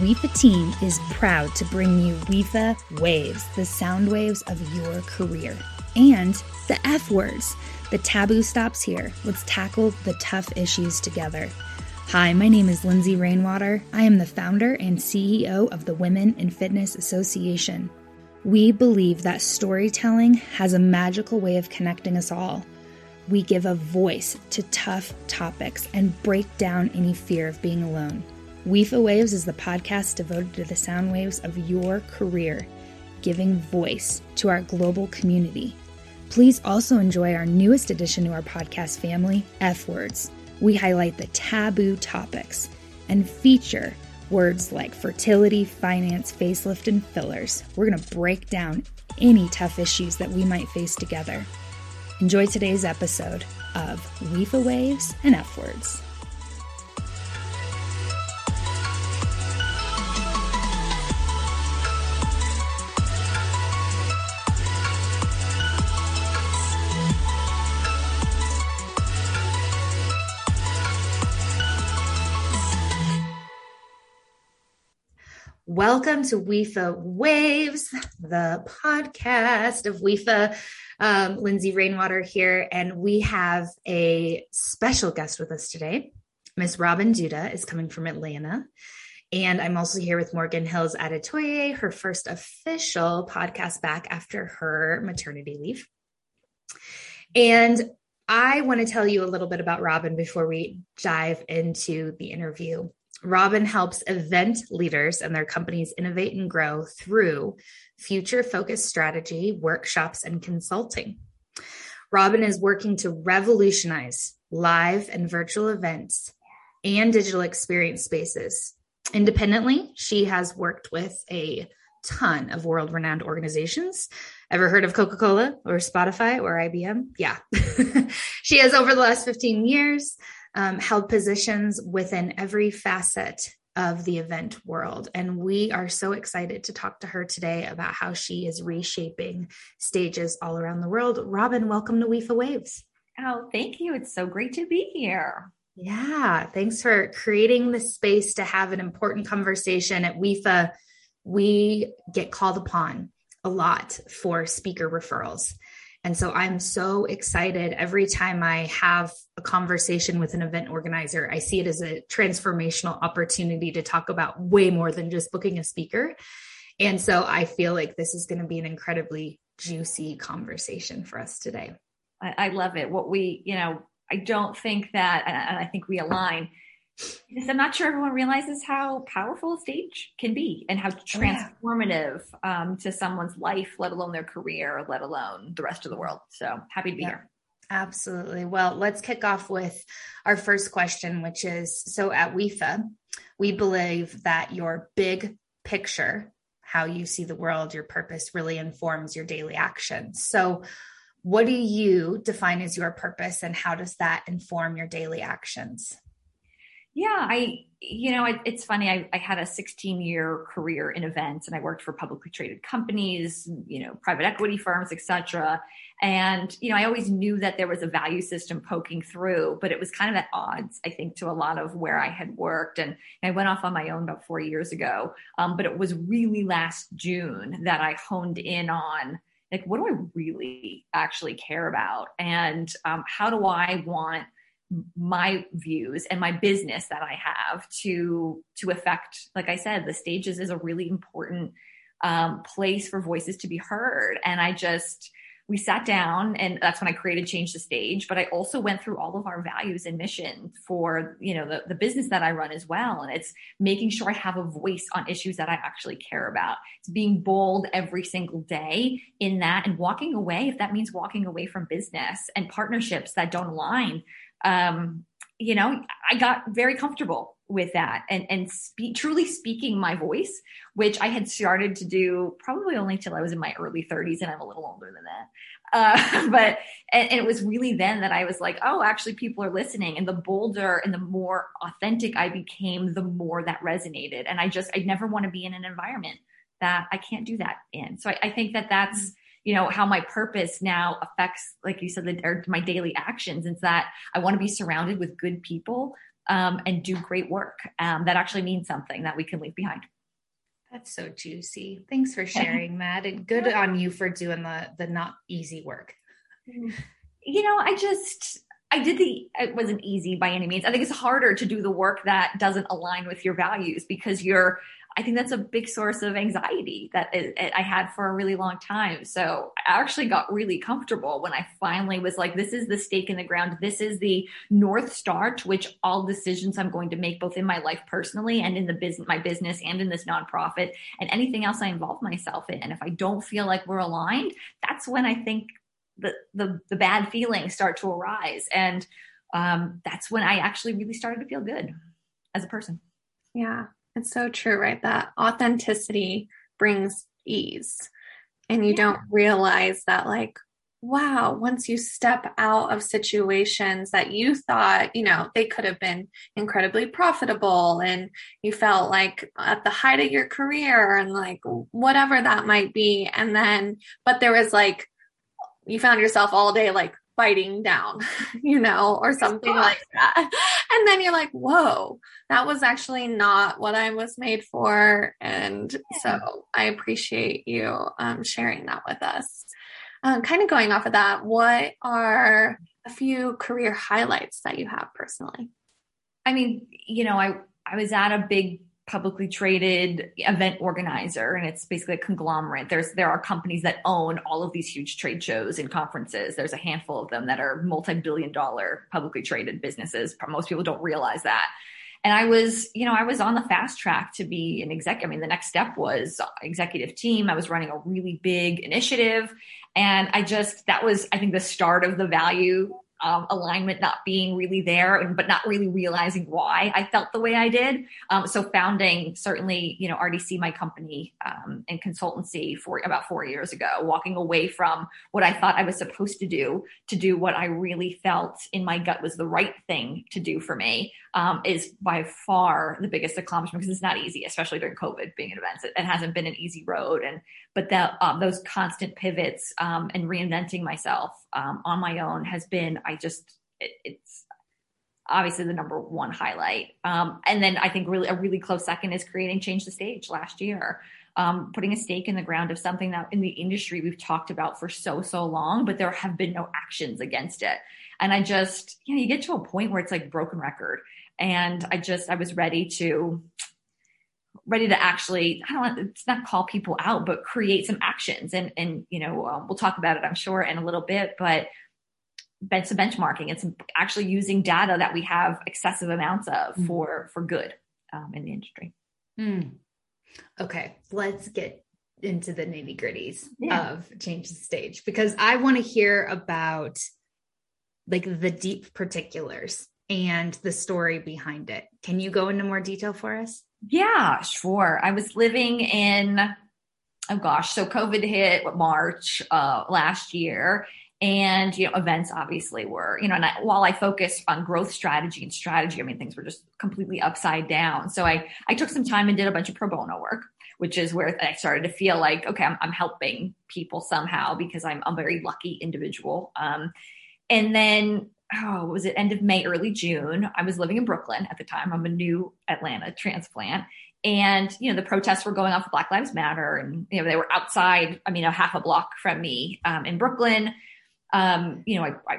WIFA team is proud to bring you WIFA Waves, the sound waves of your career, and the F words. The taboo stops here. Let's tackle the tough issues together. Hi, my name is Lindsay Rainwater. I am the founder and CEO of the Women in Fitness Association. We believe that storytelling has a magical way of connecting us all. We give a voice to tough topics and break down any fear of being alone. WIFA Waves is the podcast devoted to the sound waves of your career, giving voice to our global community. Please also enjoy our newest addition to our podcast family, F Words. We highlight the taboo topics and feature words like fertility, finance, facelift, and fillers. We're going to break down any tough issues that we might face together. Enjoy today's episode of WIFA Waves and F Words. Welcome to WIFA Waves, the podcast of WIFA. Um, Lindsay Rainwater here, and we have a special guest with us today. Miss Robin Duda is coming from Atlanta. And I'm also here with Morgan Hills Adetoye, her first official podcast back after her maternity leave. And I want to tell you a little bit about Robin before we dive into the interview. Robin helps event leaders and their companies innovate and grow through future focused strategy, workshops, and consulting. Robin is working to revolutionize live and virtual events and digital experience spaces. Independently, she has worked with a ton of world renowned organizations. Ever heard of Coca Cola or Spotify or IBM? Yeah. she has, over the last 15 years, um, held positions within every facet of the event world. And we are so excited to talk to her today about how she is reshaping stages all around the world. Robin, welcome to WIFA Waves. Oh, thank you. It's so great to be here. Yeah, thanks for creating the space to have an important conversation at WIFA. We get called upon a lot for speaker referrals. And so I'm so excited every time I have a conversation with an event organizer. I see it as a transformational opportunity to talk about way more than just booking a speaker. And so I feel like this is going to be an incredibly juicy conversation for us today. I, I love it. What we, you know, I don't think that, and I think we align I'm not sure everyone realizes how powerful a stage can be and how transformative um, to someone's life, let alone their career, let alone the rest of the world. So happy to be yeah. here. Absolutely. Well, let's kick off with our first question, which is so at WIFA, we believe that your big picture, how you see the world, your purpose really informs your daily actions. So, what do you define as your purpose, and how does that inform your daily actions? Yeah, I, you know, it, it's funny. I, I had a 16 year career in events and I worked for publicly traded companies, you know, private equity firms, etc. And, you know, I always knew that there was a value system poking through, but it was kind of at odds, I think, to a lot of where I had worked. And I went off on my own about four years ago. Um, but it was really last June that I honed in on like, what do I really actually care about? And um, how do I want my views and my business that I have to to affect, like I said, the stages is a really important um, place for voices to be heard. And I just we sat down and that's when I created Change the Stage. But I also went through all of our values and mission for, you know, the, the business that I run as well. And it's making sure I have a voice on issues that I actually care about. It's being bold every single day in that and walking away, if that means walking away from business and partnerships that don't align um, you know, I got very comfortable with that and and spe- truly speaking my voice, which I had started to do probably only till I was in my early 30s, and I'm a little older than that. Uh, but and, and, it was really then that I was like, oh, actually, people are listening, and the bolder and the more authentic I became, the more that resonated. And I just I never want to be in an environment that I can't do that in. So I, I think that that's you know how my purpose now affects like you said the, or my daily actions it's that i want to be surrounded with good people um, and do great work um, that actually means something that we can leave behind. That's so juicy. Thanks for sharing that, and good on you for doing the the not easy work. You know, I just I did the it wasn't easy by any means. I think it's harder to do the work that doesn't align with your values because you're I think that's a big source of anxiety that I had for a really long time. So I actually got really comfortable when I finally was like, this is the stake in the ground. This is the North Star to which all decisions I'm going to make, both in my life personally and in the business, my business and in this nonprofit and anything else I involve myself in. And if I don't feel like we're aligned, that's when I think the, the, the bad feelings start to arise. And um, that's when I actually really started to feel good as a person. Yeah. It's so true, right? That authenticity brings ease. And you yeah. don't realize that, like, wow, once you step out of situations that you thought, you know, they could have been incredibly profitable and you felt like at the height of your career and like whatever that might be. And then, but there was like, you found yourself all day like fighting down, you know, or something like that. And then you're like, whoa, that was actually not what I was made for. And so I appreciate you um, sharing that with us. Um, kind of going off of that, what are a few career highlights that you have personally? I mean, you know, I, I was at a big publicly traded event organizer and it's basically a conglomerate. There's there are companies that own all of these huge trade shows and conferences. There's a handful of them that are multi-billion dollar publicly traded businesses. Most people don't realize that. And i was you know i was on the fast track to be an exec i mean the next step was executive team. I was running a really big initiative and i just that was i think the start of the value um, alignment not being really there, but not really realizing why I felt the way I did. Um, so founding certainly, you know, RDC, my company um, and consultancy for about four years ago, walking away from what I thought I was supposed to do to do what I really felt in my gut was the right thing to do for me um, is by far the biggest accomplishment because it's not easy, especially during COVID being an event. It, it hasn't been an easy road. And, but that, um, those constant pivots um, and reinventing myself um, on my own has been, I just, it, it's obviously the number one highlight. Um, and then I think really a really close second is creating Change the Stage last year. Um, putting a stake in the ground of something that in the industry we've talked about for so so long but there have been no actions against it and i just you know you get to a point where it's like broken record and i just i was ready to ready to actually i don't want it's not call people out but create some actions and and you know um, we'll talk about it i'm sure in a little bit but bench benchmarking it's actually using data that we have excessive amounts of mm. for for good um, in the industry mm. okay let's get into the nitty gritties yeah. of change the stage because i want to hear about like the deep particulars and the story behind it. Can you go into more detail for us? Yeah, sure. I was living in, oh gosh, so COVID hit March uh, last year. And, you know, events obviously were, you know, and I, while I focused on growth strategy and strategy, I mean, things were just completely upside down. So I, I took some time and did a bunch of pro bono work, which is where I started to feel like, okay, I'm, I'm helping people somehow because I'm a very lucky individual. Um, and then oh, was it end of May, early June? I was living in Brooklyn at the time. I'm a new Atlanta transplant. And, you know, the protests were going on for Black Lives Matter. And, you know, they were outside, I mean, a half a block from me um, in Brooklyn. Um, you know, I, I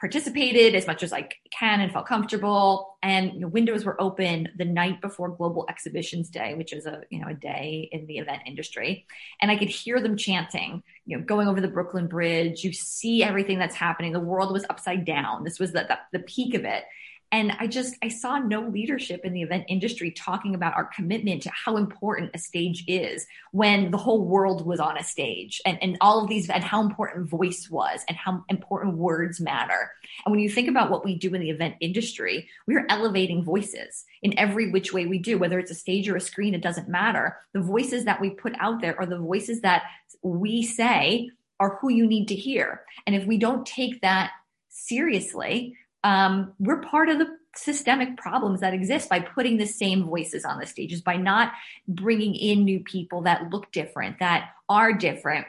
participated as much as I can and felt comfortable. And you know, windows were open the night before Global Exhibitions Day, which is a you know a day in the event industry, and I could hear them chanting. You know, going over the Brooklyn Bridge. You see everything that's happening. The world was upside down. This was the, the, the peak of it. And I just, I saw no leadership in the event industry talking about our commitment to how important a stage is when the whole world was on a stage and, and all of these, and how important voice was and how important words matter. And when you think about what we do in the event industry, we're elevating voices in every which way we do, whether it's a stage or a screen, it doesn't matter. The voices that we put out there are the voices that we say are who you need to hear. And if we don't take that seriously, um, we're part of the systemic problems that exist by putting the same voices on the stages, by not bringing in new people that look different, that are different.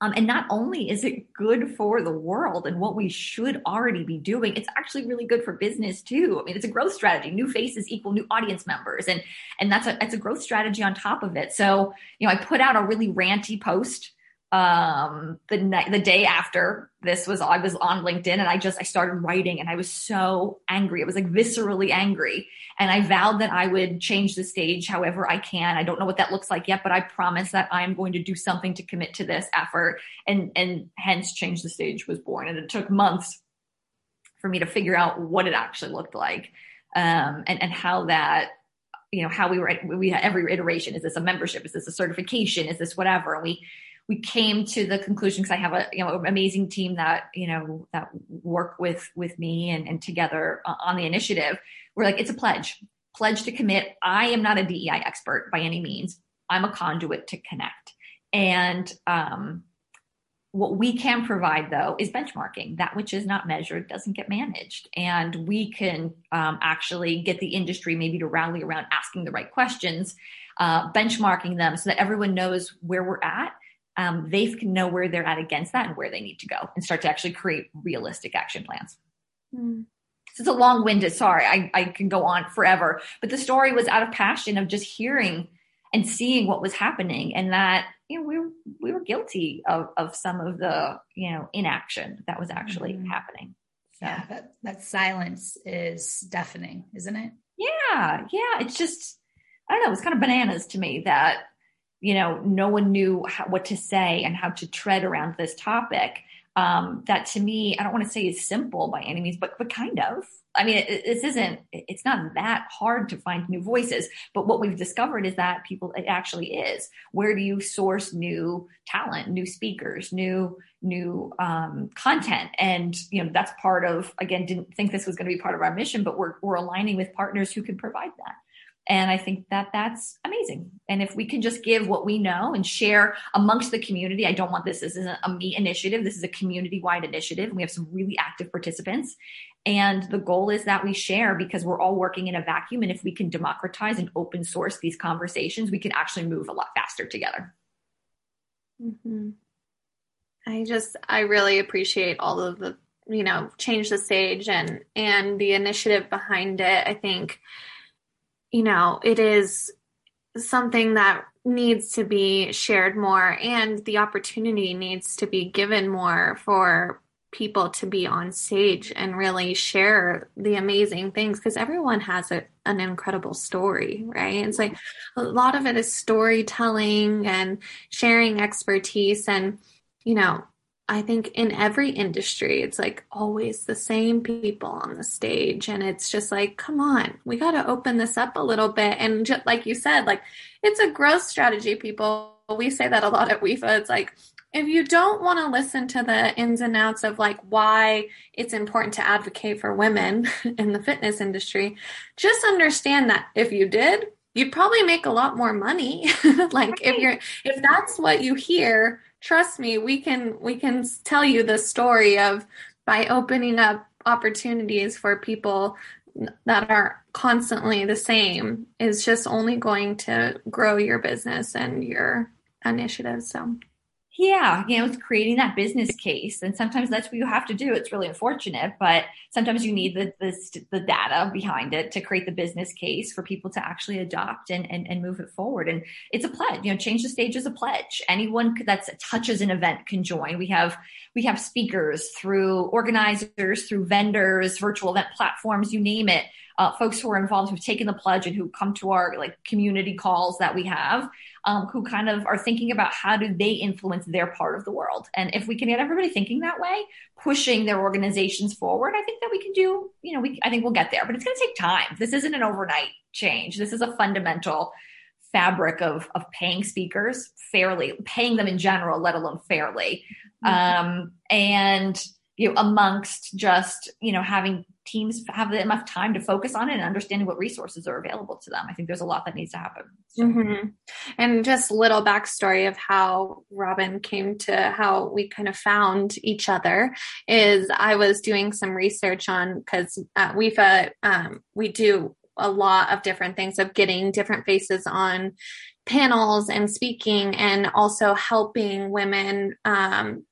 Um, and not only is it good for the world and what we should already be doing, it's actually really good for business too. I mean, it's a growth strategy. New faces equal new audience members, and and that's a that's a growth strategy on top of it. So you know, I put out a really ranty post um the night the day after this was i was on linkedin and i just i started writing and i was so angry. It was like viscerally angry. And i vowed that i would change the stage however i can. I don't know what that looks like yet but i promise that i'm going to do something to commit to this effort and and hence change the stage was born. And it took months for me to figure out what it actually looked like um and and how that you know how we were we had every iteration. Is this a membership? Is this a certification? Is this whatever? And we we came to the conclusion because I have a you know amazing team that you know that work with with me and, and together on the initiative. We're like it's a pledge, pledge to commit. I am not a DEI expert by any means. I'm a conduit to connect, and um, what we can provide though is benchmarking. That which is not measured doesn't get managed, and we can um, actually get the industry maybe to rally around asking the right questions. Uh, benchmarking them so that everyone knows where we're at um, they can know where they're at against that and where they need to go and start to actually create realistic action plans. Mm. So it's a long winded, sorry, I, I can go on forever. But the story was out of passion of just hearing and seeing what was happening and that you know we were, we were guilty of, of some of the you know inaction that was actually mm-hmm. happening so. yeah that, that silence is deafening isn't it yeah yeah it's just i don't know it's kind of bananas to me that you know, no one knew how, what to say and how to tread around this topic. Um, that to me, I don't want to say is simple by any means, but but kind of. I mean, it, this isn't. It's not that hard to find new voices. But what we've discovered is that people it actually is. Where do you source new talent, new speakers, new new um, content? And you know, that's part of. Again, didn't think this was going to be part of our mission, but we're we're aligning with partners who can provide that. And I think that that's amazing. And if we can just give what we know and share amongst the community, I don't want this, this isn't a me initiative. This is a community wide initiative. And we have some really active participants. And the goal is that we share because we're all working in a vacuum. And if we can democratize and open source these conversations, we can actually move a lot faster together. Mm-hmm. I just, I really appreciate all of the, you know, change the stage and, and the initiative behind it. I think, you know, it is something that needs to be shared more and the opportunity needs to be given more for people to be on stage and really share the amazing things because everyone has a, an incredible story, right? It's like a lot of it is storytelling and sharing expertise and you know I think in every industry, it's like always the same people on the stage. And it's just like, come on, we got to open this up a little bit. And just like you said, like it's a growth strategy, people. We say that a lot at WIFA. It's like, if you don't want to listen to the ins and outs of like why it's important to advocate for women in the fitness industry, just understand that if you did, you'd probably make a lot more money. like if you're, if that's what you hear, trust me, we can we can tell you the story of by opening up opportunities for people that are constantly the same is just only going to grow your business and your initiatives. So yeah, you know, it's creating that business case, and sometimes that's what you have to do. It's really unfortunate, but sometimes you need the the, the data behind it to create the business case for people to actually adopt and, and and move it forward. And it's a pledge. You know, change the stage is a pledge. Anyone that touches an event can join. We have we have speakers through organizers, through vendors, virtual event platforms, you name it. Uh, folks who are involved who've taken the pledge and who come to our like community calls that we have um, who kind of are thinking about how do they influence their part of the world. And if we can get everybody thinking that way, pushing their organizations forward, I think that we can do, you know, we, I think we'll get there, but it's going to take time. This isn't an overnight change. This is a fundamental fabric of, of paying speakers fairly, paying them in general, let alone fairly. Mm-hmm. Um, and, you know, amongst just, you know, having teams have enough time to focus on it and understanding what resources are available to them. I think there's a lot that needs to happen. So. Mm-hmm. And just a little backstory of how Robin came to how we kind of found each other is I was doing some research on because at WIFA um, we do a lot of different things of getting different faces on panels and speaking and also helping women um,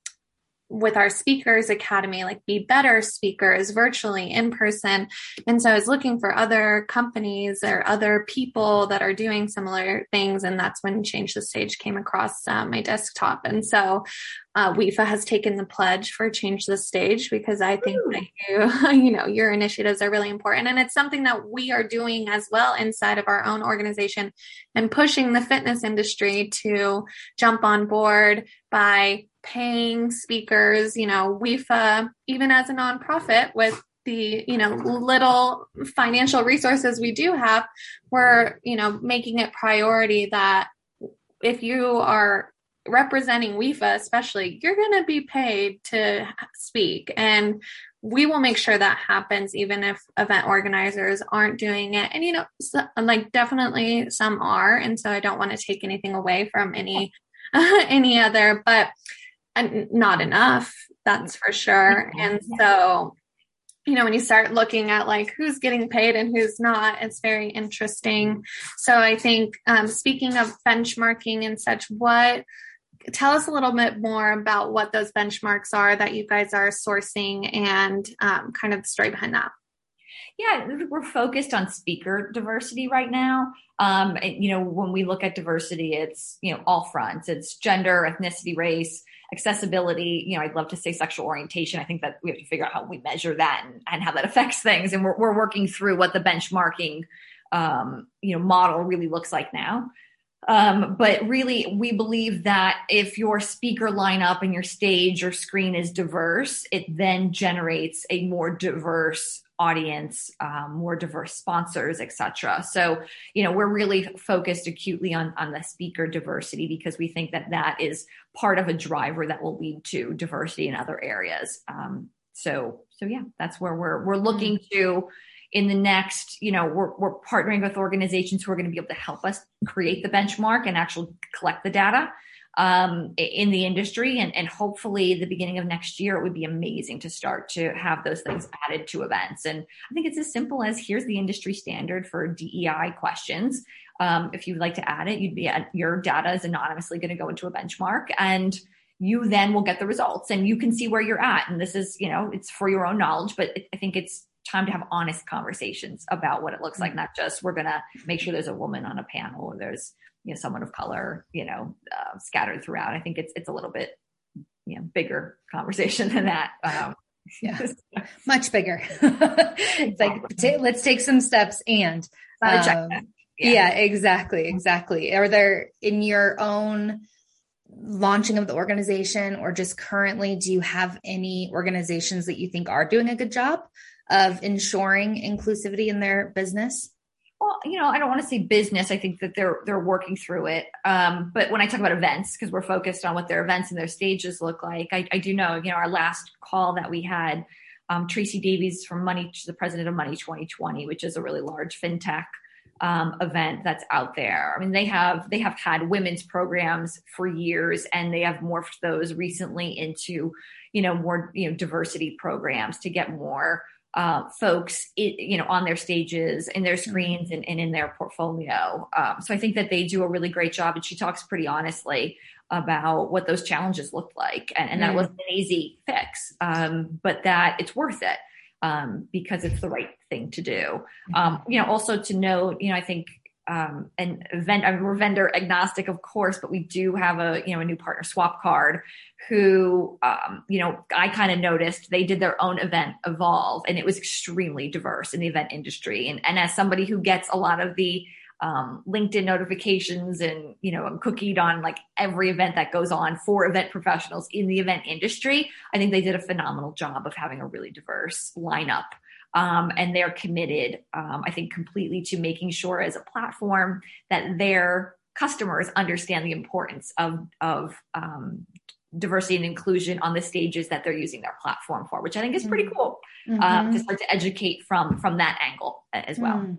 with our speakers academy like be better speakers virtually in person and so i was looking for other companies or other people that are doing similar things and that's when change the stage came across uh, my desktop and so uh, WIFA has taken the pledge for change the stage because I think Ooh. that you, you know, your initiatives are really important. And it's something that we are doing as well inside of our own organization and pushing the fitness industry to jump on board by paying speakers, you know, WIFA, even as a nonprofit with the you know mm-hmm. little financial resources we do have we're you know making it priority that if you are representing WIFA, especially, you're going to be paid to speak. And we will make sure that happens, even if event organizers aren't doing it. And, you know, so, like definitely some are. And so I don't want to take anything away from any, any other, but not enough. That's for sure. And so, you know, when you start looking at like who's getting paid and who's not, it's very interesting. So I think, um, speaking of benchmarking and such, what tell us a little bit more about what those benchmarks are that you guys are sourcing and um, kind of the story behind that. Yeah, we're focused on speaker diversity right now. Um, you know, when we look at diversity, it's you know all fronts. It's gender, ethnicity, race, accessibility. You know, I'd love to say sexual orientation. I think that we have to figure out how we measure that and, and how that affects things. And we're, we're working through what the benchmarking um, you know model really looks like now. Um, but really, we believe that if your speaker lineup and your stage or screen is diverse, it then generates a more diverse audience, um, more diverse sponsors, etc. So, you know, we're really focused acutely on on the speaker diversity because we think that that is part of a driver that will lead to diversity in other areas. Um, so, so yeah, that's where we're we're looking to in the next, you know, we're, we're partnering with organizations who are going to be able to help us create the benchmark and actually collect the data um, in the industry. And, and hopefully, the beginning of next year, it would be amazing to start to have those things added to events. And I think it's as simple as here's the industry standard for DEI questions. Um, if you'd like to add it, you'd be at, your data is anonymously going to go into a benchmark and you then will get the results and you can see where you're at. And this is, you know, it's for your own knowledge, but I think it's time to have honest conversations about what it looks like, mm-hmm. not just we're going to make sure there's a woman on a panel or there's, you know, someone of color, you know, uh, scattered throughout. I think it's, it's a little bit, you know, bigger conversation than that. Um, yeah, much bigger. it's like, t- let's take some steps and, um, yeah. yeah, exactly. Exactly. Are there in your own, launching of the organization or just currently do you have any organizations that you think are doing a good job of ensuring inclusivity in their business? Well, you know, I don't want to say business. I think that they're they're working through it. Um, but when I talk about events, because we're focused on what their events and their stages look like, I, I do know. You know, our last call that we had, um, Tracy Davies from Money, the president of Money 2020, which is a really large fintech um, event that's out there. I mean, they have they have had women's programs for years, and they have morphed those recently into you know more you know diversity programs to get more uh, folks, you know, on their stages, in their mm-hmm. screens, and, and in their portfolio. Um, so I think that they do a really great job, and she talks pretty honestly about what those challenges looked like, and, and that mm. wasn't an easy fix, um, but that it's worth it um, because it's the right thing to do. Mm-hmm. Um, you know, also to note, you know, I think um, and event, I mean, we're vendor agnostic, of course, but we do have a, you know, a new partner Swapcard who, um, you know, I kind of noticed they did their own event evolve and it was extremely diverse in the event industry. And, and as somebody who gets a lot of the, um, LinkedIn notifications and, you know, I'm cookied on like every event that goes on for event professionals in the event industry. I think they did a phenomenal job of having a really diverse lineup um, and they're committed, um, I think, completely to making sure as a platform that their customers understand the importance of of um, diversity and inclusion on the stages that they're using their platform for, which I think is pretty mm-hmm. cool mm-hmm. uh, to start to educate from from that angle as well. Mm.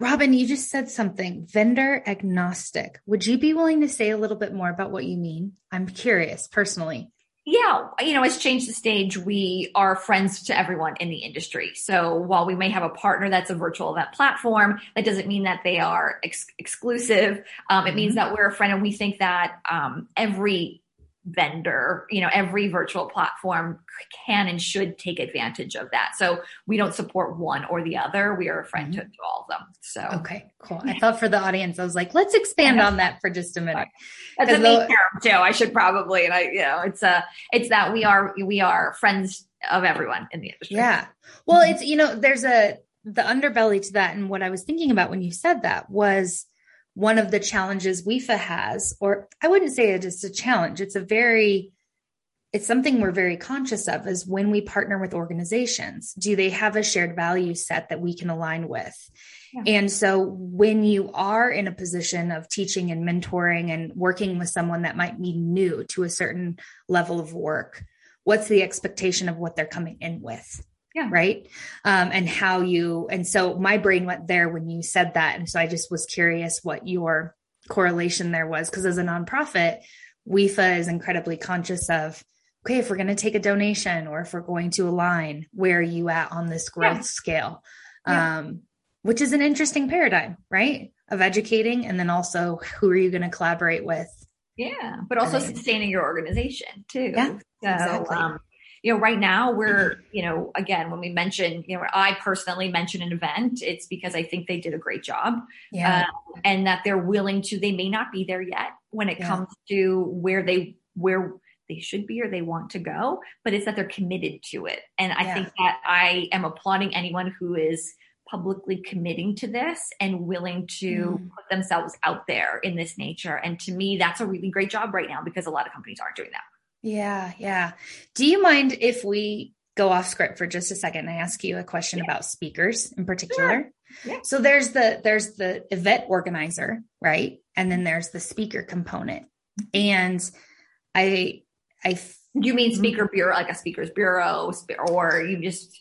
Robin, you just said something vendor agnostic. Would you be willing to say a little bit more about what you mean? I'm curious personally. Yeah, you know, as Change the Stage, we are friends to everyone in the industry. So while we may have a partner that's a virtual event platform, that doesn't mean that they are ex- exclusive. Um, it means mm-hmm. that we're a friend, and we think that um, every vendor, you know, every virtual platform can and should take advantage of that. So we don't support one or the other. We are a friend mm-hmm. to, all of them. So okay, cool. I thought for the audience, I was like, let's expand on that for just a minute. That's a main term too. I should probably, and I, you know, it's a, it's that we are we are friends of everyone in the industry. Yeah. Well, mm-hmm. it's you know, there's a the underbelly to that, and what I was thinking about when you said that was one of the challenges WIFA has, or I wouldn't say it is a challenge, it's a very, it's something we're very conscious of is when we partner with organizations, do they have a shared value set that we can align with? Yeah. And so when you are in a position of teaching and mentoring and working with someone that might be new to a certain level of work, what's the expectation of what they're coming in with? Yeah. Right? Um, and how you and so my brain went there when you said that. And so i just was curious what your correlation there was. Because as a nonprofit WIFA is incredibly conscious of okay if we're going to take a donation or if we're going to align where are you at on this growth yeah. scale? Yeah. um, which is an interesting paradigm right? Of educating and then also who are you going to collaborate with? Yeah but also sustaining your organization too. Yeah so exactly. um, you know, right now we're, mm-hmm. you know, again, when we mention, you know, I personally mention an event, it's because I think they did a great job. Yeah. Uh, and that they're willing to, they may not be there yet when it yeah. comes to where they, where they should be or they want to go, but it's that they're committed to it. And I yeah. think that I am applauding anyone who is publicly committing to this and willing to mm. put themselves out there in this nature. And to me, that's a really great job right now because a lot of companies aren't doing that. Yeah, yeah. Do you mind if we go off script for just a second and I ask you a question yeah. about speakers in particular? Yeah. Yeah. So there's the there's the event organizer, right? And then there's the speaker component. And I I you mean speaker bureau like a speaker's bureau or you just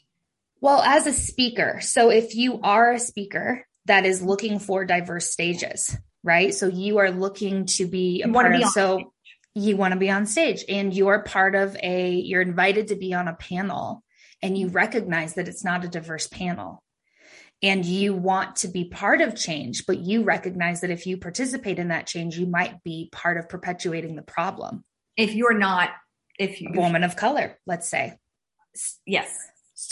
well as a speaker so if you are a speaker that is looking for diverse stages right so you are looking to be a you part of so you want to be on stage and you're part of a you're invited to be on a panel and you recognize that it's not a diverse panel. And you want to be part of change but you recognize that if you participate in that change you might be part of perpetuating the problem. If you're not if you a woman of color let's say. Yes.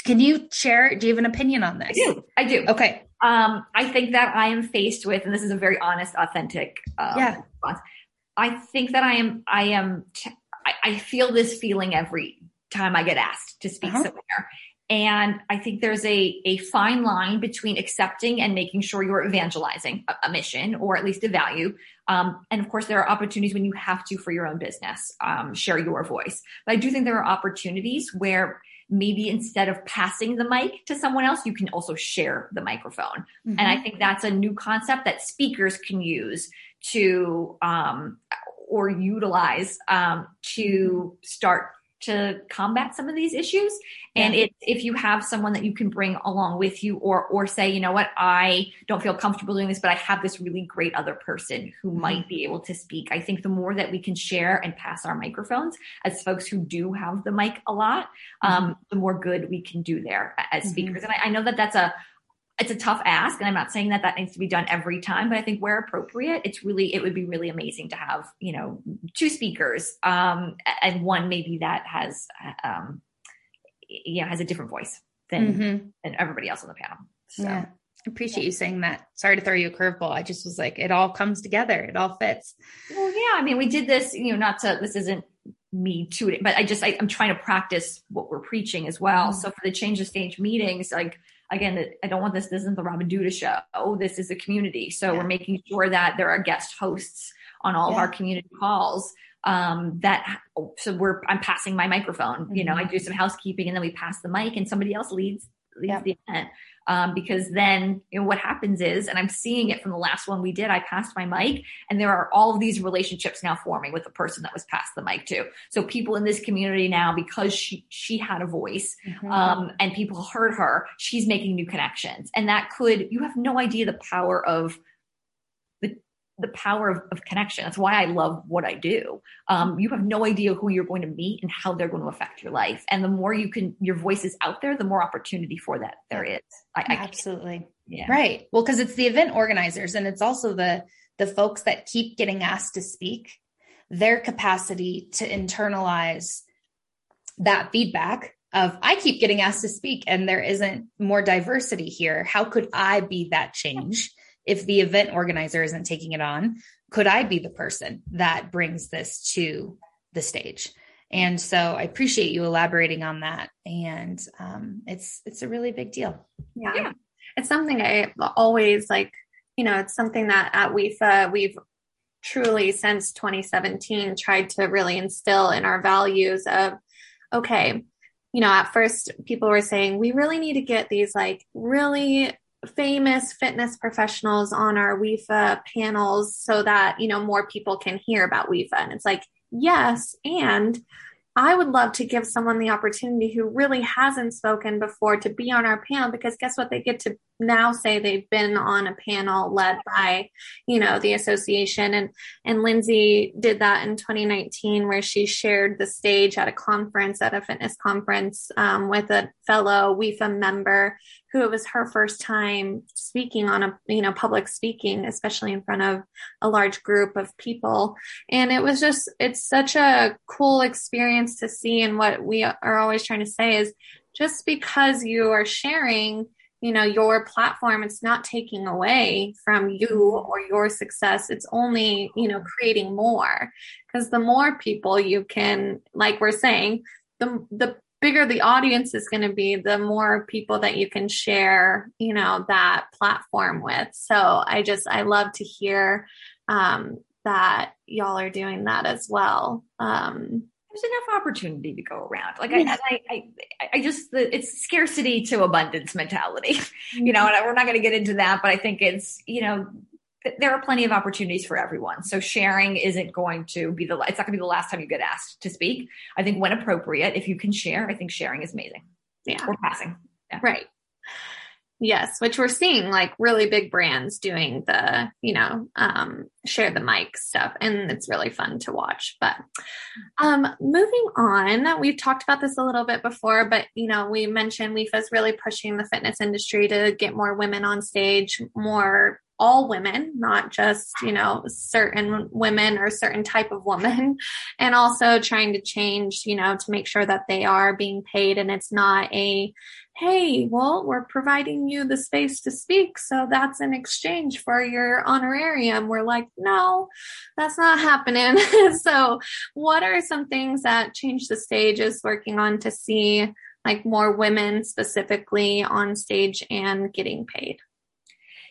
Can you share do you have an opinion on this? I do i do. Okay. Um i think that i am faced with and this is a very honest authentic um, yeah. response I think that I am, I am, t- I, I feel this feeling every time I get asked to speak uh-huh. somewhere. And I think there's a, a fine line between accepting and making sure you're evangelizing a, a mission or at least a value. Um, and of course, there are opportunities when you have to for your own business, um, share your voice. But I do think there are opportunities where maybe instead of passing the mic to someone else, you can also share the microphone. Mm-hmm. And I think that's a new concept that speakers can use to um, or utilize um, to start to combat some of these issues and yeah. it, if you have someone that you can bring along with you or or say you know what i don't feel comfortable doing this but i have this really great other person who mm-hmm. might be able to speak i think the more that we can share and pass our microphones as folks who do have the mic a lot um, mm-hmm. the more good we can do there as mm-hmm. speakers mm-hmm. and I, I know that that's a it's a tough ask and i'm not saying that that needs to be done every time but i think where appropriate it's really it would be really amazing to have you know two speakers um and one maybe that has um you know has a different voice than mm-hmm. than everybody else on the panel so yeah. I appreciate you saying that. Sorry to throw you a curveball. I just was like, it all comes together. It all fits. Well, yeah. I mean, we did this, you know, not to, this isn't me to it, but I just, I, am trying to practice what we're preaching as well. Mm-hmm. So for the change of stage meetings, like again, I don't want this, this isn't the Robin Duda show. Oh, this is a community. So yeah. we're making sure that there are guest hosts on all yeah. of our community calls. Um, that so we're I'm passing my microphone. Mm-hmm. You know, I mm-hmm. do some housekeeping and then we pass the mic and somebody else leads leads yep. the event um, because then you know what happens is and i'm seeing it from the last one we did i passed my mic and there are all of these relationships now forming with the person that was passed the mic to so people in this community now because she she had a voice mm-hmm. um, and people heard her she's making new connections and that could you have no idea the power of the power of, of, connection. That's why I love what I do. Um, you have no idea who you're going to meet and how they're going to affect your life. And the more you can, your voice is out there, the more opportunity for that there is. I, I Absolutely. Yeah. Right. Well, because it's the event organizers and it's also the the folks that keep getting asked to speak, their capacity to internalize that feedback of I keep getting asked to speak and there isn't more diversity here. How could I be that change? If the event organizer isn't taking it on, could I be the person that brings this to the stage? And so I appreciate you elaborating on that. And um, it's it's a really big deal. Yeah. yeah. It's something I always like, you know, it's something that at WIFA we've truly since 2017 tried to really instill in our values of okay, you know, at first people were saying we really need to get these like really famous fitness professionals on our WIFA panels so that, you know, more people can hear about WIFA. And it's like, yes. And I would love to give someone the opportunity who really hasn't spoken before to be on our panel because guess what? They get to now say they've been on a panel led by, you know, the association. And, and Lindsay did that in 2019 where she shared the stage at a conference, at a fitness conference, um, with a fellow WIFA member who it was her first time speaking on a, you know, public speaking, especially in front of a large group of people. And it was just, it's such a cool experience to see. And what we are always trying to say is just because you are sharing, you know, your platform, it's not taking away from you or your success. It's only, you know, creating more because the more people you can, like we're saying, the, the bigger the audience is going to be, the more people that you can share, you know, that platform with. So I just, I love to hear um, that y'all are doing that as well. Um, there's enough opportunity to go around. Like I, I, I, I just, the, it's scarcity to abundance mentality, you know, mm-hmm. and we're not going to get into that, but I think it's, you know, there are plenty of opportunities for everyone. So sharing isn't going to be the, it's not going to be the last time you get asked to speak. I think when appropriate, if you can share, I think sharing is amazing. Yeah. Or passing. Yeah. Right. Yes, which we're seeing like really big brands doing the, you know, um, share the mic stuff. And it's really fun to watch. But um, moving on, we've talked about this a little bit before, but, you know, we mentioned WIFA's really pushing the fitness industry to get more women on stage, more all women, not just, you know, certain women or certain type of woman. And also trying to change, you know, to make sure that they are being paid and it's not a, hey, well, we're providing you the space to speak. So that's in exchange for your honorarium. We're like, no, that's not happening. so what are some things that Change the Stage is working on to see like more women specifically on stage and getting paid?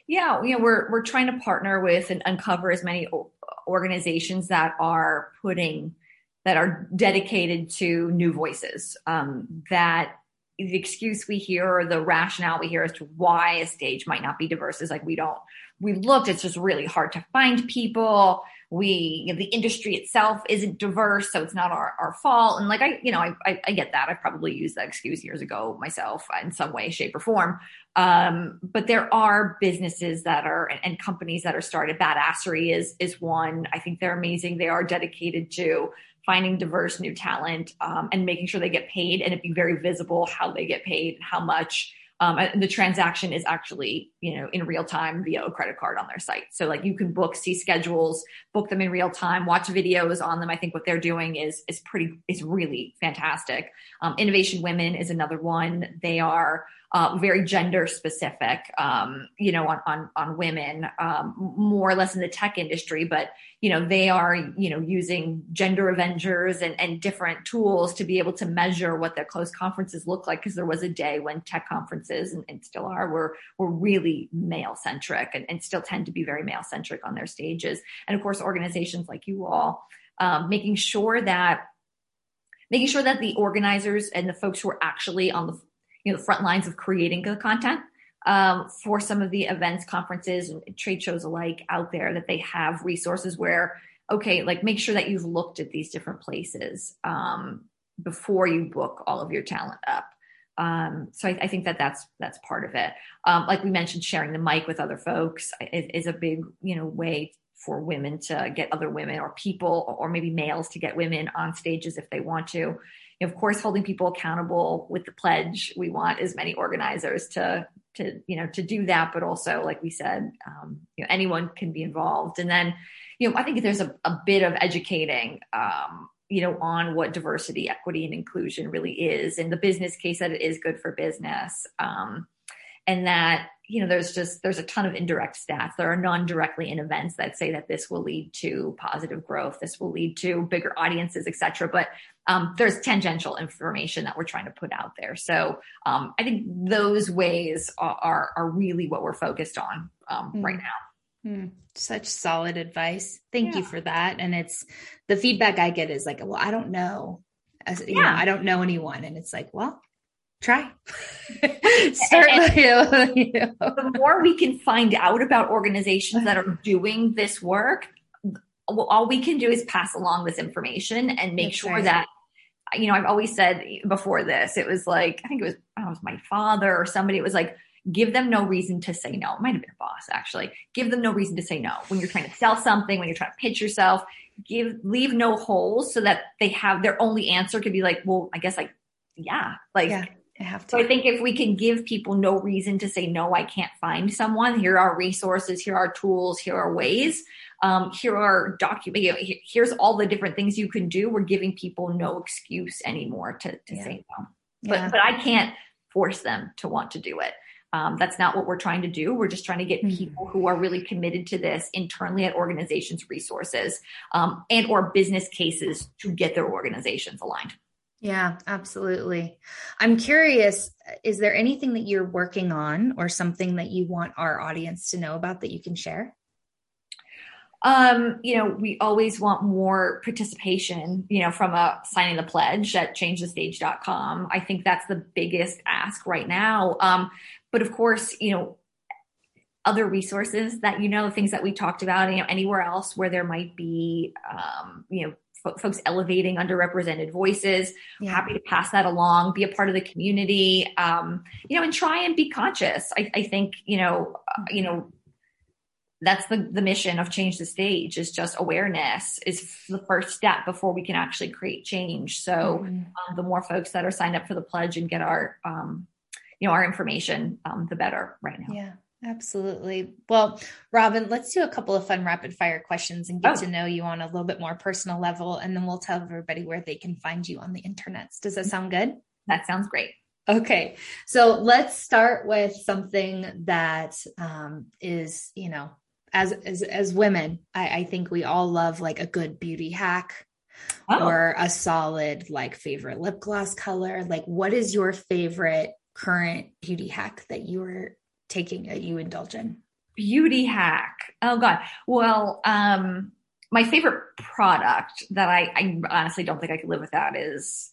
Yeah, you know, we're we're trying to partner with and uncover as many organizations that are putting that are dedicated to new voices. Um, that the excuse we hear or the rationale we hear as to why a stage might not be diverse is like we don't we looked it's just really hard to find people. We you know, the industry itself isn't diverse so it's not our, our fault. And like i you know I, I, I get that. I probably used that excuse years ago myself in some way shape or form. Um, but there are businesses that are and, and companies that are started. Badassery is is one. I think they're amazing. They are dedicated to finding diverse new talent um, and making sure they get paid and it be very visible how they get paid how much um, and the transaction is actually you know in real time via a credit card on their site. So like you can book see schedules book them in real time watch videos on them. I think what they're doing is is pretty is really fantastic. Um, innovation women is another one. They are uh, very gender specific, um, you know, on, on, on women, um, more or less in the tech industry, but, you know, they are, you know, using gender avengers and, and different tools to be able to measure what their closed conferences look like. Cause there was a day when tech conferences and, and still are, were, were really male centric and, and still tend to be very male centric on their stages. And of course, organizations like you all, um, making sure that making sure that the organizers and the folks who are actually on the you know front lines of creating the content um, for some of the events, conferences, and trade shows alike out there that they have resources where okay, like make sure that you've looked at these different places um, before you book all of your talent up. Um, so I, I, think that that's that's part of it. Um, like we mentioned, sharing the mic with other folks is, is, a big you know way for women to get other women or people or maybe males to get women on stages if they want to. Of course, holding people accountable with the pledge. We want as many organizers to to you know to do that, but also, like we said, um, you know, anyone can be involved. And then, you know, I think there's a, a bit of educating um, you know, on what diversity, equity, and inclusion really is, and the business case that it is good for business, um, and that you know, there's just there's a ton of indirect stats. There are non-directly in events that say that this will lead to positive growth, this will lead to bigger audiences, et cetera. But um, there's tangential information that we're trying to put out there. So um, I think those ways are, are, are really what we're focused on um, mm. right now. Mm. Such solid advice. Thank yeah. you for that. And it's the feedback I get is like, well, I don't know. As, you yeah. know, I don't know anyone. And it's like, well, try. You know. The more we can find out about organizations that are doing this work, all we can do is pass along this information and make That's sure right. that you know, I've always said before this, it was like, I think it was, I know, it was my father or somebody. It was like, give them no reason to say no. It might have been a boss actually. Give them no reason to say no. When you're trying to sell something, when you're trying to pitch yourself, give, leave no holes so that they have their only answer could be like, well, I guess like, yeah, like, yeah. I have to. So I think if we can give people no reason to say no, I can't find someone. Here are resources. Here are tools. Here are ways um, here are document you know, here's all the different things you can do we're giving people no excuse anymore to, to yeah. say no but yeah. but i can't force them to want to do it um, that's not what we're trying to do we're just trying to get mm-hmm. people who are really committed to this internally at organizations resources um, and or business cases to get their organizations aligned yeah, absolutely. I'm curious, is there anything that you're working on or something that you want our audience to know about that you can share? Um, you know, we always want more participation, you know, from a signing the pledge at changethestage.com. I think that's the biggest ask right now. Um, but of course, you know, other resources that you know, things that we talked about, you know, anywhere else where there might be, um, you know, folks elevating underrepresented voices. Yeah. Happy to pass that along, be a part of the community, um, you know, and try and be conscious. I, I think, you know, uh, you know, that's the, the mission of change the stage is just awareness is the first step before we can actually create change so mm-hmm. um, the more folks that are signed up for the pledge and get our um, you know our information um, the better right now yeah absolutely well Robyn let's do a couple of fun rapid fire questions and get oh. to know you on a little bit more personal level and then we'll tell everybody where they can find you on the internet does that sound good that sounds great Okay, so let's start with something that um, is, you know, as as, as women, I, I think we all love like a good beauty hack oh. or a solid like favorite lip gloss color. Like, what is your favorite current beauty hack that you are taking that you indulge in? Beauty hack. Oh God. Well, um, my favorite product that I, I honestly don't think I could live without is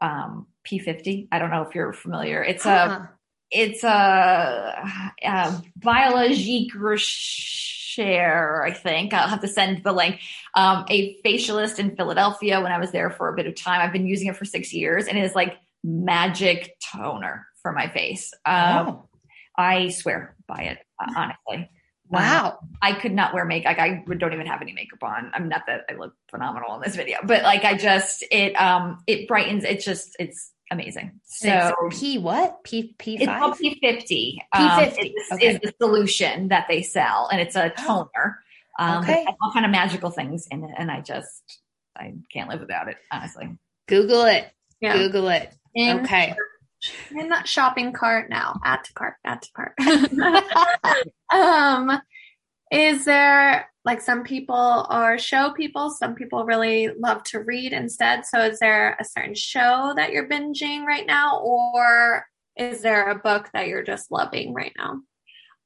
um, P50. I don't know if you're familiar. It's uh-huh. a it's a, a Biologique Recherche, I think. I'll have to send the link. Um, a facialist in Philadelphia when I was there for a bit of time. I've been using it for six years and it is like magic toner for my face. Um, oh. I swear by it, uh, honestly. Wow. Um, I could not wear makeup. Like, I don't even have any makeup on. I'm not that I look phenomenal in this video, but like I just, it, um, it brightens. It's just, it's amazing. So P what? P P It's called P fifty. P fifty um, okay. is the solution that they sell, and it's a toner. Um, okay. all kind of magical things in it, and I just I can't live without it. Honestly, Google it. Yeah. Google it. In, okay. In that shopping cart now. Add to cart. Add to cart. um, is there like some people are show people some people really love to read instead so is there a certain show that you're binging right now or is there a book that you're just loving right now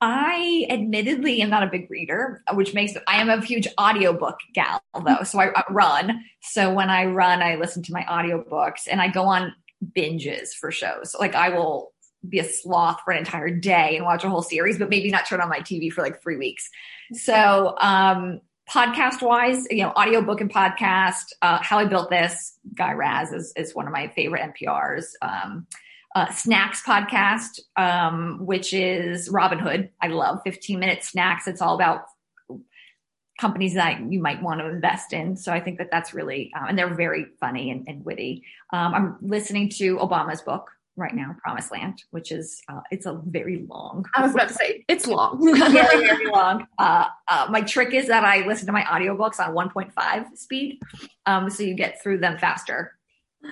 I admittedly am not a big reader, which makes I am a huge audiobook gal though. So I, I run. So when I run, I listen to my audiobooks and I go on binges for shows. Like I will be a sloth for an entire day and watch a whole series, but maybe not turn on my TV for like three weeks. So, um, podcast wise, you know, audiobook and podcast, uh, How I Built This, Guy Raz is, is one of my favorite NPRs. Um, uh, snacks podcast, um, which is Robinhood. I love 15 minute snacks. It's all about companies that you might want to invest in. So I think that that's really, um, and they're very funny and, and witty. Um, I'm listening to Obama's book right now, Promised Land, which is uh, it's a very long. I was about to say it's long, very very long. Uh, uh, my trick is that I listen to my audiobooks on 1.5 speed, um, so you get through them faster.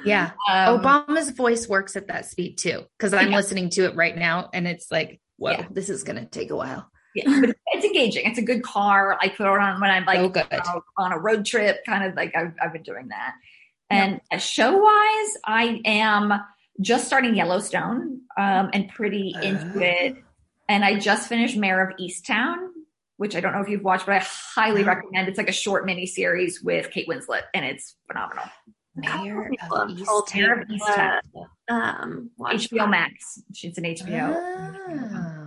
Yeah, um, Obama's voice works at that speed too, because I'm yeah. listening to it right now, and it's like, whoa, yeah. this is gonna take a while. Yeah, but it's engaging. It's a good car. I put it on when I'm like oh, on a road trip, kind of like I've, I've been doing that. And yeah. show wise, I am just starting Yellowstone um, and pretty into uh. it. And I just finished Mare of Easttown, which I don't know if you've watched, but I highly recommend. It's like a short mini series with Kate Winslet, and it's phenomenal. Mare of Easttown. Um, HBO Max. It's an HBO. Oh.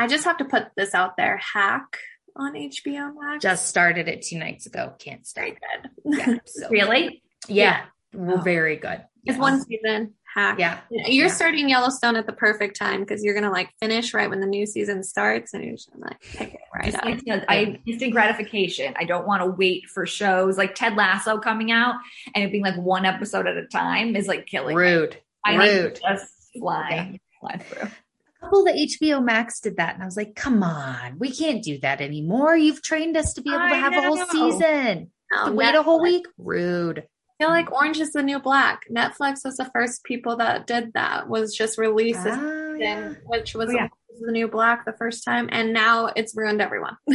I just have to put this out there. Hack on HBO Max. Just started it two nights ago. Can't stay good. Yeah, so. really? Yeah, yeah. Oh. very good. It's one season. Hack. Yeah. You're yeah. starting Yellowstone at the perfect time because you're gonna like finish right when the new season starts and you're just gonna like pick it right up. Like, I instant gratification. I don't want to wait for shows like Ted Lasso coming out and it being like one episode at a time is like killing Rude. Me. I Rude. just fly, yeah. fly through couple that HBO Max did that. And I was like, come on, we can't do that anymore. You've trained us to be able to have a whole season. to wait a whole week? Rude. I feel like Orange is the New Black. Netflix was the first people that did that. Was just released oh, yeah. which was oh, yeah. the New Black the first time, and now it's ruined everyone. I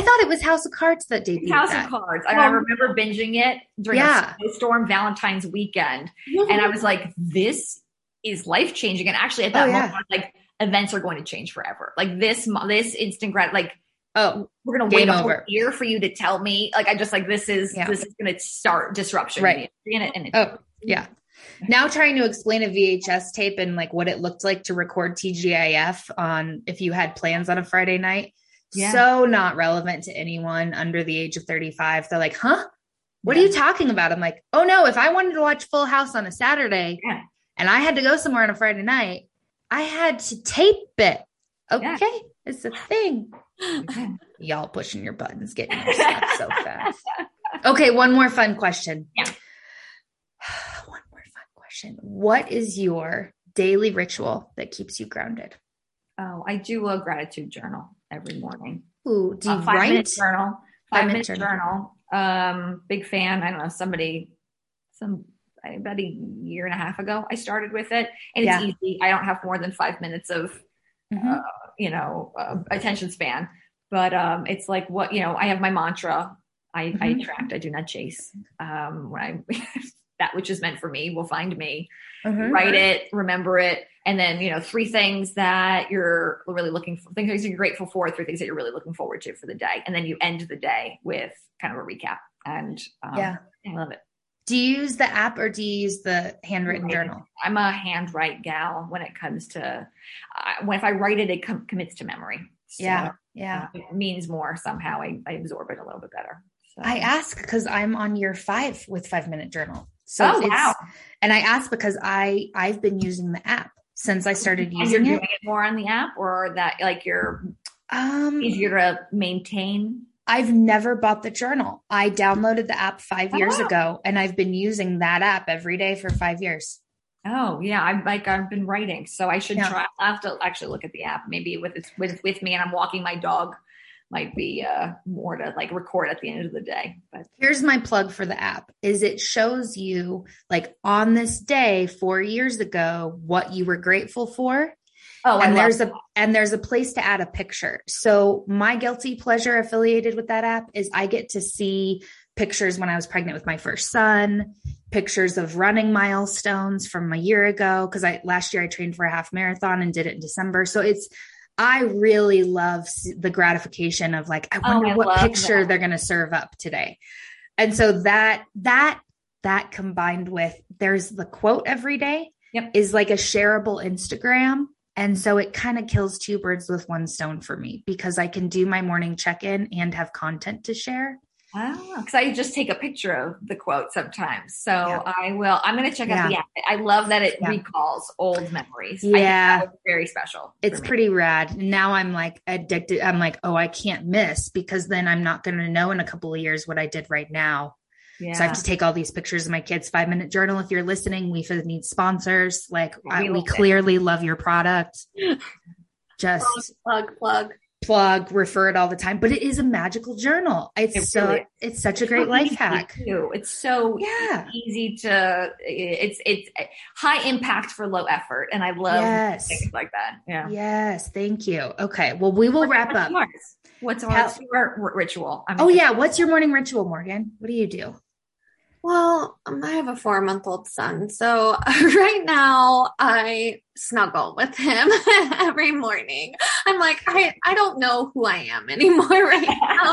thought it was House of Cards that debuted. House that. of Cards. I, I remember binging it during yeah. a storm Valentine's weekend, mm-hmm. and I was like, "This is life changing." And actually, at that oh, moment, like events are going to change forever. Like this, this instant grad, like, oh, we're going to wait a whole year for you to tell me. Like, I just like, this is, yeah. this is going to start disruption. Right. In it, and it, oh, yeah. Now trying to explain a VHS tape and like what it looked like to record TGIF on if you had plans on a Friday night. Yeah. So not relevant to anyone under the age of 35. They're like, huh? What yeah. are you talking about? I'm like, oh no, if I wanted to watch Full House on a Saturday and I had to go somewhere on a Friday night, I had to tape it. Okay, yeah. it's a thing. Y'all pushing your buttons, getting your stuff so fast. Okay, one more fun question. Yeah. one more fun question. What is your daily ritual that keeps you grounded? Oh, I do a gratitude journal every morning. Ooh, do you a five write? Minute journal. Five, five minute journal. journal. Um, big fan. I don't know somebody, some about a year and a half ago i started with it. And yeah. it's easy. I don't have more than five minutes of mm-hmm. uh, you know uh, attention span. But um, it's like what you know i have my mantra. I mm-hmm. i attract i do not chase. Um, when i that which is meant for me will find me. Mm-hmm. write it remember it and then you know three things that you're really looking for things you're grateful for three things that you're really looking forward to for the day. And then you end the day with kind of a recap. And um, yeah. I love it do you use the app or do you use the handwritten journal? I'm a handwrite gal when it comes to uh, when if I write it, it com- commits to memory. So, yeah, yeah, it means more somehow. I, I absorb it a little bit better. So. I ask because I'm on year five with Five Minute Journal. So oh, wow. And I ask because I I've been using the app since I started using it. it. more on the app, or that like you're um easier to maintain I've never bought the journal. I downloaded the app five years oh. ago and I've been using that app every day for five years. Oh yeah, I'm like I've been writing, so I should yeah. try. I have to actually look at the app. Maybe with it's with with me and I'm walking my dog, might be uh, more to like record at the end of the day. But here's my plug for the app: is it shows you like on this day four years ago what you were grateful for, Oh, and there's that. a and there's a place to add a picture. So my guilty pleasure affiliated with that app is I get to see pictures when I was pregnant with my first son, pictures of running milestones from a year ago because I last year I trained for a half marathon and did it in December. So it's I really love the gratification of like I oh, wonder oh, I what picture that. they're going to serve up today. And so that that that combined with there's the quote every day yep. is like a shareable Instagram and so it kind of kills two birds with one stone for me because I can do my morning check in and have content to share. Oh, because I just take a picture of the quote sometimes. So yeah. I will. I'm going to check out yeah. the app. I love that it yeah. recalls old memories. Yeah, very special. It's pretty rad. Now I'm like addicted. I'm like, oh, I can't miss because then I'm not going to know in a couple of years what I did right now. Yeah. So I have to take all these pictures of my kids' five minute journal. If you're listening, we need sponsors. Like oh, I, we clearly it. love your product. Just plug, plug, plug, refer it all the time. But it is a magical journal. It's it so really it's such a great it's life hack. Too. It's so yeah. easy to it's it's high impact for low effort. And I love yes. things like that. Yeah. Yes. Thank you. Okay. Well, we will wrap up. What's, what's your ritual? I'm oh yeah. What's your morning ritual, Morgan? What do you do? Well, I have a four month old son. So right now I snuggle with him every morning. I'm like, I, I don't know who I am anymore right now.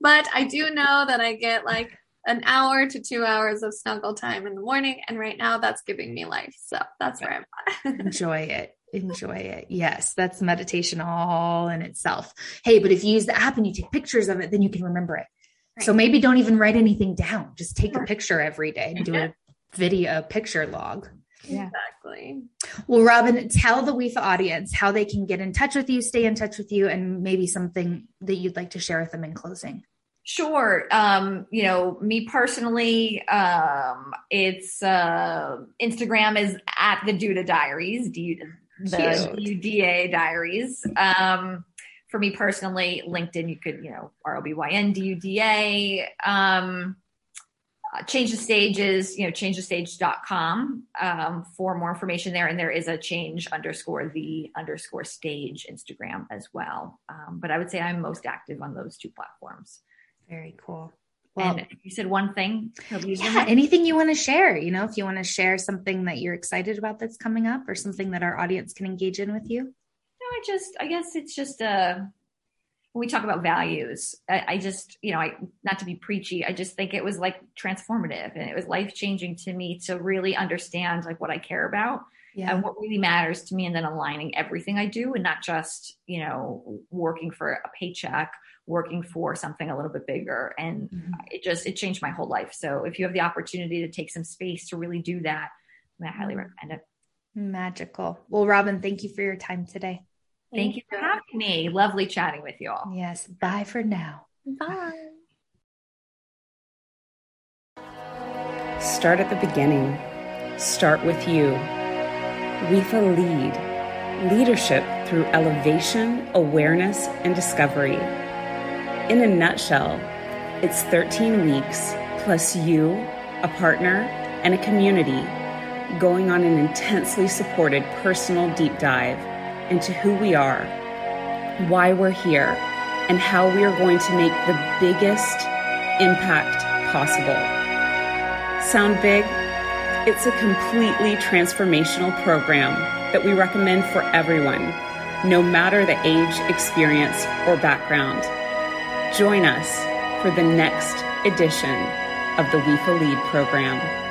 but I do know that I get like an hour to two hours of snuggle time in the morning. And right now that's giving me life. So that's where I'm at. Enjoy it enjoy it. Yes, that's meditation all in itself. Hey, but if you use the app and you take pictures of it, then you can remember it. So maybe don't even write anything down. Just take a picture every day and do a video picture log. Yeah. Exactly. Well, Robyn, tell the WIFA audience how they can get in touch with you, stay in touch with you, and maybe something that you'd like to share with them in closing. Sure. Um, you know, me personally, um, it's uh, Instagram is at the Duda Diaries, D- the DUDA Diaries. Um, for me personally, LinkedIn, you could, you know, R O B Y N D U D A. Um, uh, change the stages, you know, change the stage.com um, for more information there. And there is a change underscore the underscore stage Instagram as well. Um, but I would say I'm most active on those two platforms. Very cool. Well, and you said one thing. Yeah, anything you want to share, you know, if you want to share something that you're excited about that's coming up or something that our audience can engage in with you. I just, I guess it's just a, when we talk about values, I, I, just, you know, I not to be preachy, I just think it was like transformative and it was life changing to me to really understand like what I care about yeah. and what really matters to me, and then aligning everything I do and not just, you know, working for a paycheck, working for something a little bit bigger. And mm-hmm. it just, it changed my whole life. So if you have the opportunity to take some space to really do that, I highly mm-hmm. recommend it. Magical. Well, Robyn, thank you for your time today. Thank you for having me. Lovely chatting with you all. Yes. Bye for now. Bye. Start at the beginning. Start with you. WIFA Lead Leadership through elevation, awareness, and discovery. In a nutshell, it's 13 weeks plus you, a partner, and a community going on an intensely supported personal deep dive into who we are, why we're here, and how we are going to make the biggest impact possible. Sound big? It's a completely transformational program that we recommend for everyone, no matter the age, experience, or background. Join us for the next edition of the WIFA Lead program.